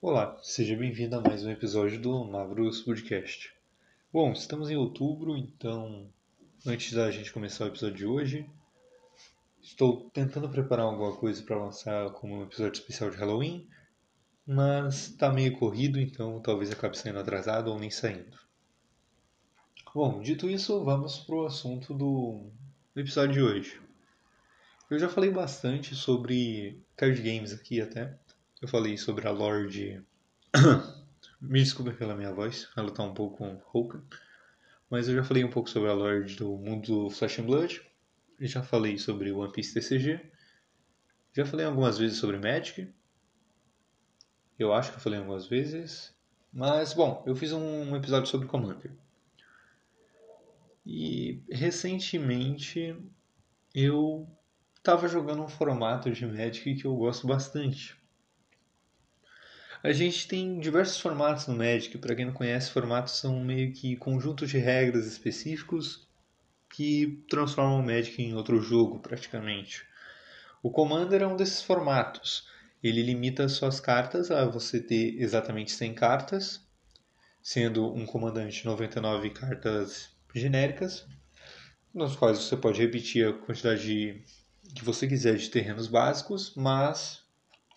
Olá, seja bem-vindo a mais um episódio do Mavrus Podcast. Bom, estamos em outubro, então antes da gente começar o episódio de hoje, estou tentando preparar alguma coisa para lançar como um episódio especial de Halloween, mas está meio corrido, então talvez acabe saindo atrasado ou nem saindo. Bom, dito isso, vamos para o assunto do episódio de hoje. Eu já falei bastante sobre card games aqui até. Eu falei sobre a lore de... Me desculpe pela minha voz, ela tá um pouco rouca. Mas eu já falei um pouco sobre a lore do mundo do Flash and Blood. Já falei sobre One Piece TCG. Já falei algumas vezes sobre Magic. Eu acho que eu falei algumas vezes. Mas, bom, eu fiz um episódio sobre Commander. E recentemente eu estava jogando um formato de Magic que eu gosto bastante. A gente tem diversos formatos no Magic. Para quem não conhece, formatos são meio que conjuntos de regras específicos que transformam o Magic em outro jogo, praticamente. O Commander é um desses formatos. Ele limita suas cartas a você ter exatamente 100 cartas, sendo um comandante 99 cartas genéricas, nas quais você pode repetir a quantidade de, que você quiser de terrenos básicos, mas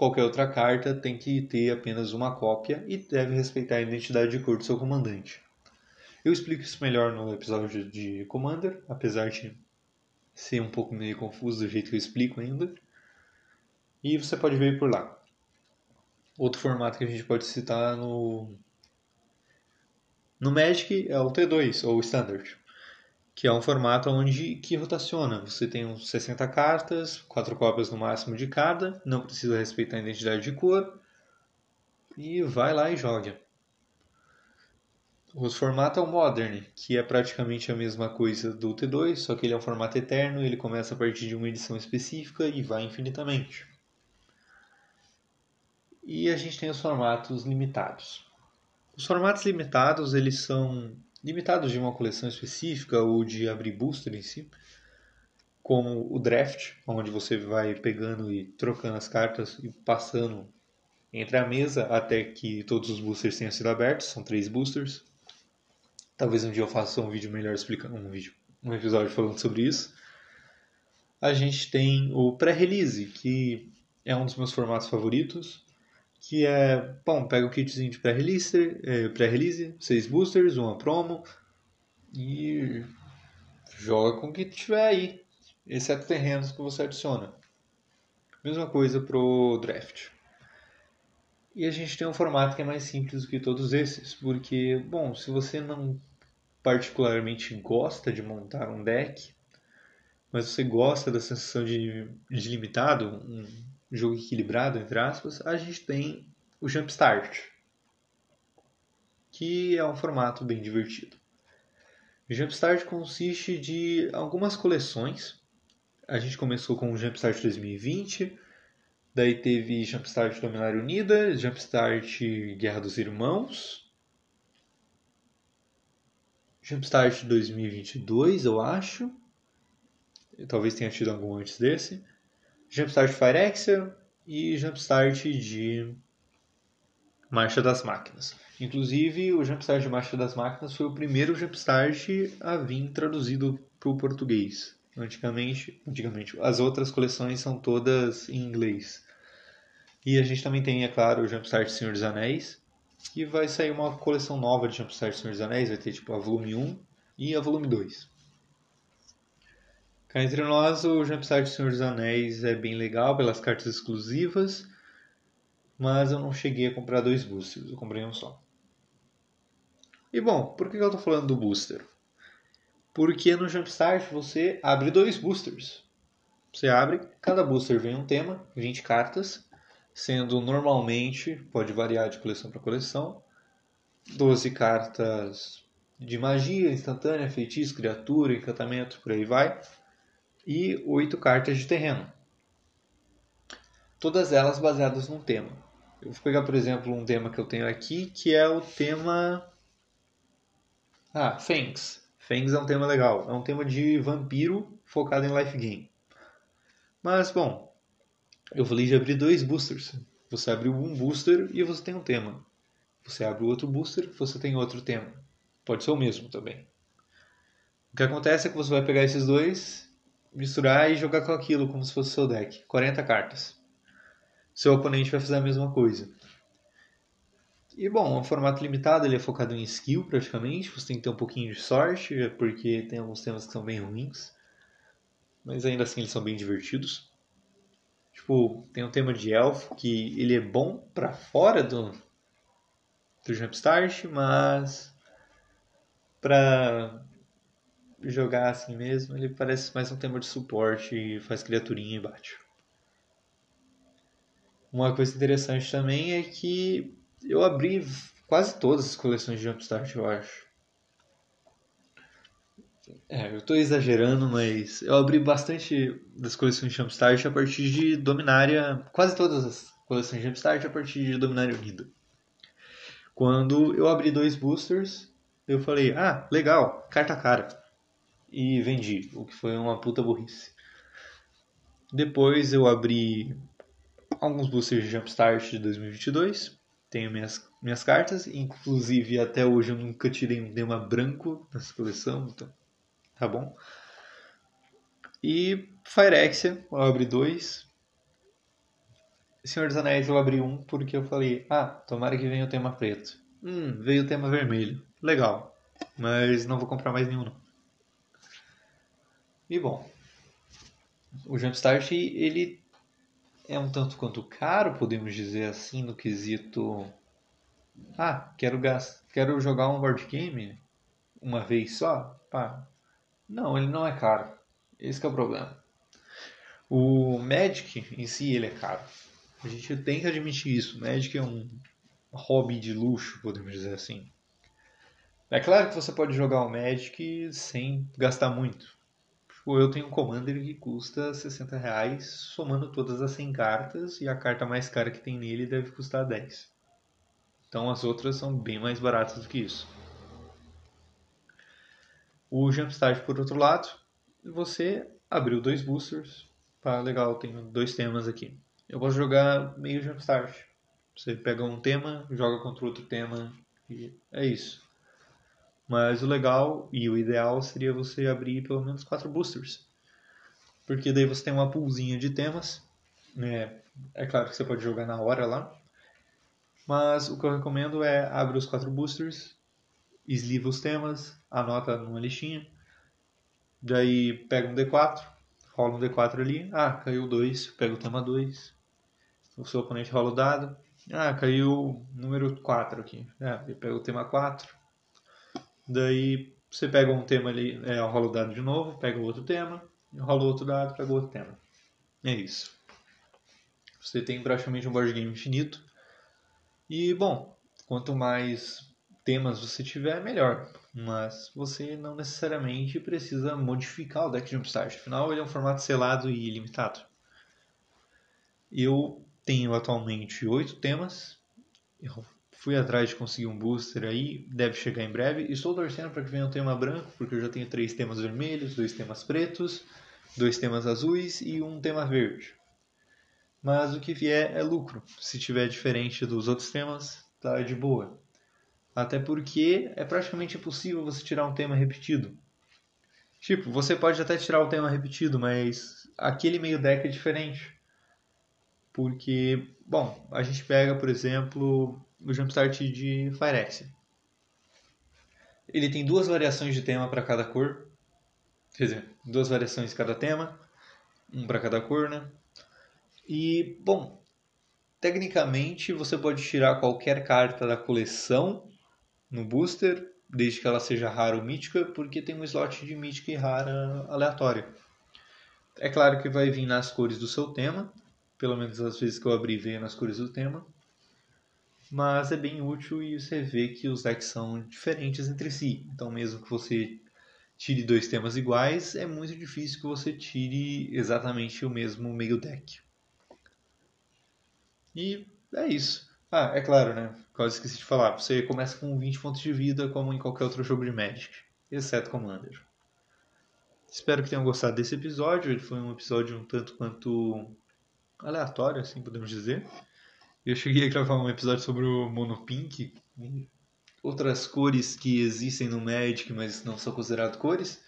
Qualquer outra carta tem que ter apenas uma cópia e deve respeitar a identidade de cor do seu comandante. Eu explico isso melhor no episódio de Commander, apesar de ser um pouco meio confuso do jeito que eu explico ainda. E você pode ver por lá. Outro formato que a gente pode citar no no Magic é o T2 ou Standard que é um formato onde que rotaciona. Você tem uns 60 cartas, quatro cópias no máximo de cada, não precisa respeitar a identidade de cor e vai lá e joga. O formato é o Modern, que é praticamente a mesma coisa do T2, só que ele é um formato eterno, ele começa a partir de uma edição específica e vai infinitamente. E a gente tem os formatos limitados. Os formatos limitados, eles são limitados de uma coleção específica ou de abrir booster em si, como o draft, onde você vai pegando e trocando as cartas e passando entre a mesa até que todos os boosters tenham sido abertos, são três boosters. Talvez um dia eu faça um vídeo melhor explicando um vídeo, um episódio falando sobre isso. A gente tem o pré-release, que é um dos meus formatos favoritos que é, bom, pega o kitzinho de pré-release, é, pré-release, seis boosters, uma promo e joga com o que tiver aí, exceto terrenos que você adiciona. Mesma coisa pro draft. E a gente tem um formato que é mais simples do que todos esses, porque, bom, se você não particularmente gosta de montar um deck, mas você gosta da sensação de, de limitado, um, jogo equilibrado, entre aspas, a gente tem o Jumpstart, que é um formato bem divertido. O Jumpstart consiste de algumas coleções. A gente começou com o Jumpstart 2020, daí teve Jumpstart Dominar Unida, Jumpstart Guerra dos Irmãos, Jumpstart 2022, eu acho. Talvez tenha tido algum antes desse. Jumpstart Firexia e Jumpstart de Marcha das Máquinas. Inclusive, o Jumpstart de Marcha das Máquinas foi o primeiro Jumpstart a vir traduzido para o português. Antigamente, antigamente, as outras coleções são todas em inglês. E a gente também tem, é claro, o Jumpstart Senhor dos Anéis. E vai sair uma coleção nova de Jumpstart Senhor dos Anéis. Vai ter tipo a volume 1 e a volume 2. Cá entre nós, o Jumpstart Senhor dos Anéis é bem legal pelas cartas exclusivas, mas eu não cheguei a comprar dois boosters, eu comprei um só. E bom, por que eu estou falando do booster? Porque no Jumpstart você abre dois boosters. Você abre, cada booster vem um tema, 20 cartas, sendo normalmente, pode variar de coleção para coleção, 12 cartas de magia instantânea, feitiço, criatura, encantamento, por aí vai e oito cartas de terreno. Todas elas baseadas num tema. Eu vou pegar, por exemplo, um tema que eu tenho aqui, que é o tema. Ah, Fangs. Fangs é um tema legal. É um tema de vampiro focado em life game. Mas, bom, eu falei de abrir dois boosters. Você abriu um booster e você tem um tema. Você abre outro booster, você tem outro tema. Pode ser o mesmo também. O que acontece é que você vai pegar esses dois, misturar e jogar com aquilo, como se fosse seu deck. 40 cartas. Seu oponente vai fazer a mesma coisa. E bom, é um formato limitado, ele é focado em skill praticamente. Você tem que ter um pouquinho de sorte, porque tem alguns temas que são bem ruins. Mas ainda assim eles são bem divertidos. Tipo, tem um tema de elfo que ele é bom para fora do, do Jumpstart, mas pra jogar assim mesmo, ele parece mais um tema de suporte e faz criaturinha e bate. Uma coisa interessante também é que eu abri quase todas as coleções de Jumpstart, eu acho. É, eu estou exagerando, mas eu abri bastante das coleções de Jumpstart a partir de Dominária. Quase todas as coleções de Jumpstart a partir de Dominária Unida. Quando eu abri dois boosters, eu falei, ah, legal, carta cara. E vendi, o que foi uma puta burrice. Depois eu abri alguns boosters de Jumpstart de 2022. Tenho minhas, minhas cartas, inclusive até hoje eu nunca tirei um Dema branco nessa coleção, então tá bom. E Phyrexia, eu abri dois. Senhor dos Anéis eu abri um porque eu falei, ah, tomara que venha o tema preto. Hum, veio o tema vermelho. Legal. Mas não vou comprar mais nenhum não. E bom, o Jumpstart ele é um tanto quanto caro, podemos dizer assim, no quesito. Ah, quero gastar, quero jogar um board game uma vez só? Pá. Não, ele não é caro. Esse é o problema. O Magic em si ele é caro. A gente tem que admitir isso. Magic é um hobby de luxo, podemos dizer assim. É claro que você pode jogar o Magic sem gastar muito. Tipo, eu tenho um Commander que custa 60 reais, somando todas as 100 cartas, e a carta mais cara que tem nele deve custar 10. Então as outras são bem mais baratas do que isso. O Jumpstart, por outro lado, você abriu dois boosters. Pá, legal, tenho dois temas aqui. Eu posso jogar meio Jumpstart. Você pega um tema, joga contra outro tema, e é isso. Mas o legal e o ideal seria você abrir pelo menos quatro boosters. Porque daí você tem uma poolzinha de temas. É, é claro que você pode jogar na hora lá. Mas o que eu recomendo é abrir os quatro boosters, esliva os temas, anota numa listinha. Daí pega um D4, rola um D4 ali. Ah, caiu 2, pega o tema 2. O seu oponente rola o dado. Ah, caiu o número 4 aqui. Ah, pega o tema 4 Daí você pega um tema ali, é, rola o dado de novo, pega outro tema, rola outro dado, pega outro tema. É isso. Você tem praticamente um board game infinito. E, bom, quanto mais temas você tiver, melhor. Mas você não necessariamente precisa modificar o deck de Jumpstart. Afinal, ele é um formato selado e ilimitado. Eu tenho atualmente oito temas. Eu Fui atrás de conseguir um booster aí, deve chegar em breve. Estou torcendo para que venha um tema branco, porque eu já tenho três temas vermelhos, dois temas pretos, dois temas azuis e um tema verde. Mas o que vier é lucro. Se tiver diferente dos outros temas, tá de boa. Até porque é praticamente impossível você tirar um tema repetido. Tipo, você pode até tirar o tema repetido, mas aquele meio deck é diferente. Porque, bom, a gente pega, por exemplo, o Jumpstart de Firex. Ele tem duas variações de tema para cada cor. Quer dizer, duas variações cada tema, um para cada cor, né? E, bom, tecnicamente você pode tirar qualquer carta da coleção no booster, desde que ela seja rara ou mítica, porque tem um slot de mítica e rara aleatória. É claro que vai vir nas cores do seu tema, pelo menos as vezes que eu abri veio nas cores do tema mas é bem útil e você vê que os decks são diferentes entre si. Então, mesmo que você tire dois temas iguais, é muito difícil que você tire exatamente o mesmo meio deck. E é isso. Ah, é claro, né? Quase esqueci de falar. Você começa com 20 pontos de vida, como em qualquer outro jogo de Magic, exceto Commander. Espero que tenham gostado desse episódio. Ele foi um episódio um tanto quanto aleatório, assim podemos dizer. Eu cheguei a gravar um episódio sobre o Monopink, outras cores que existem no Magic, mas não são consideradas cores,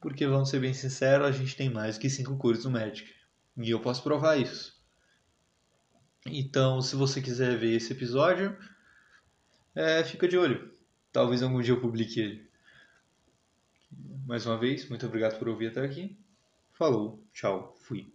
porque vamos ser bem sinceros, a gente tem mais que cinco cores no Magic. E eu posso provar isso. Então, se você quiser ver esse episódio, é, fica de olho. Talvez algum dia eu publique ele. Mais uma vez, muito obrigado por ouvir até aqui. Falou, tchau, fui.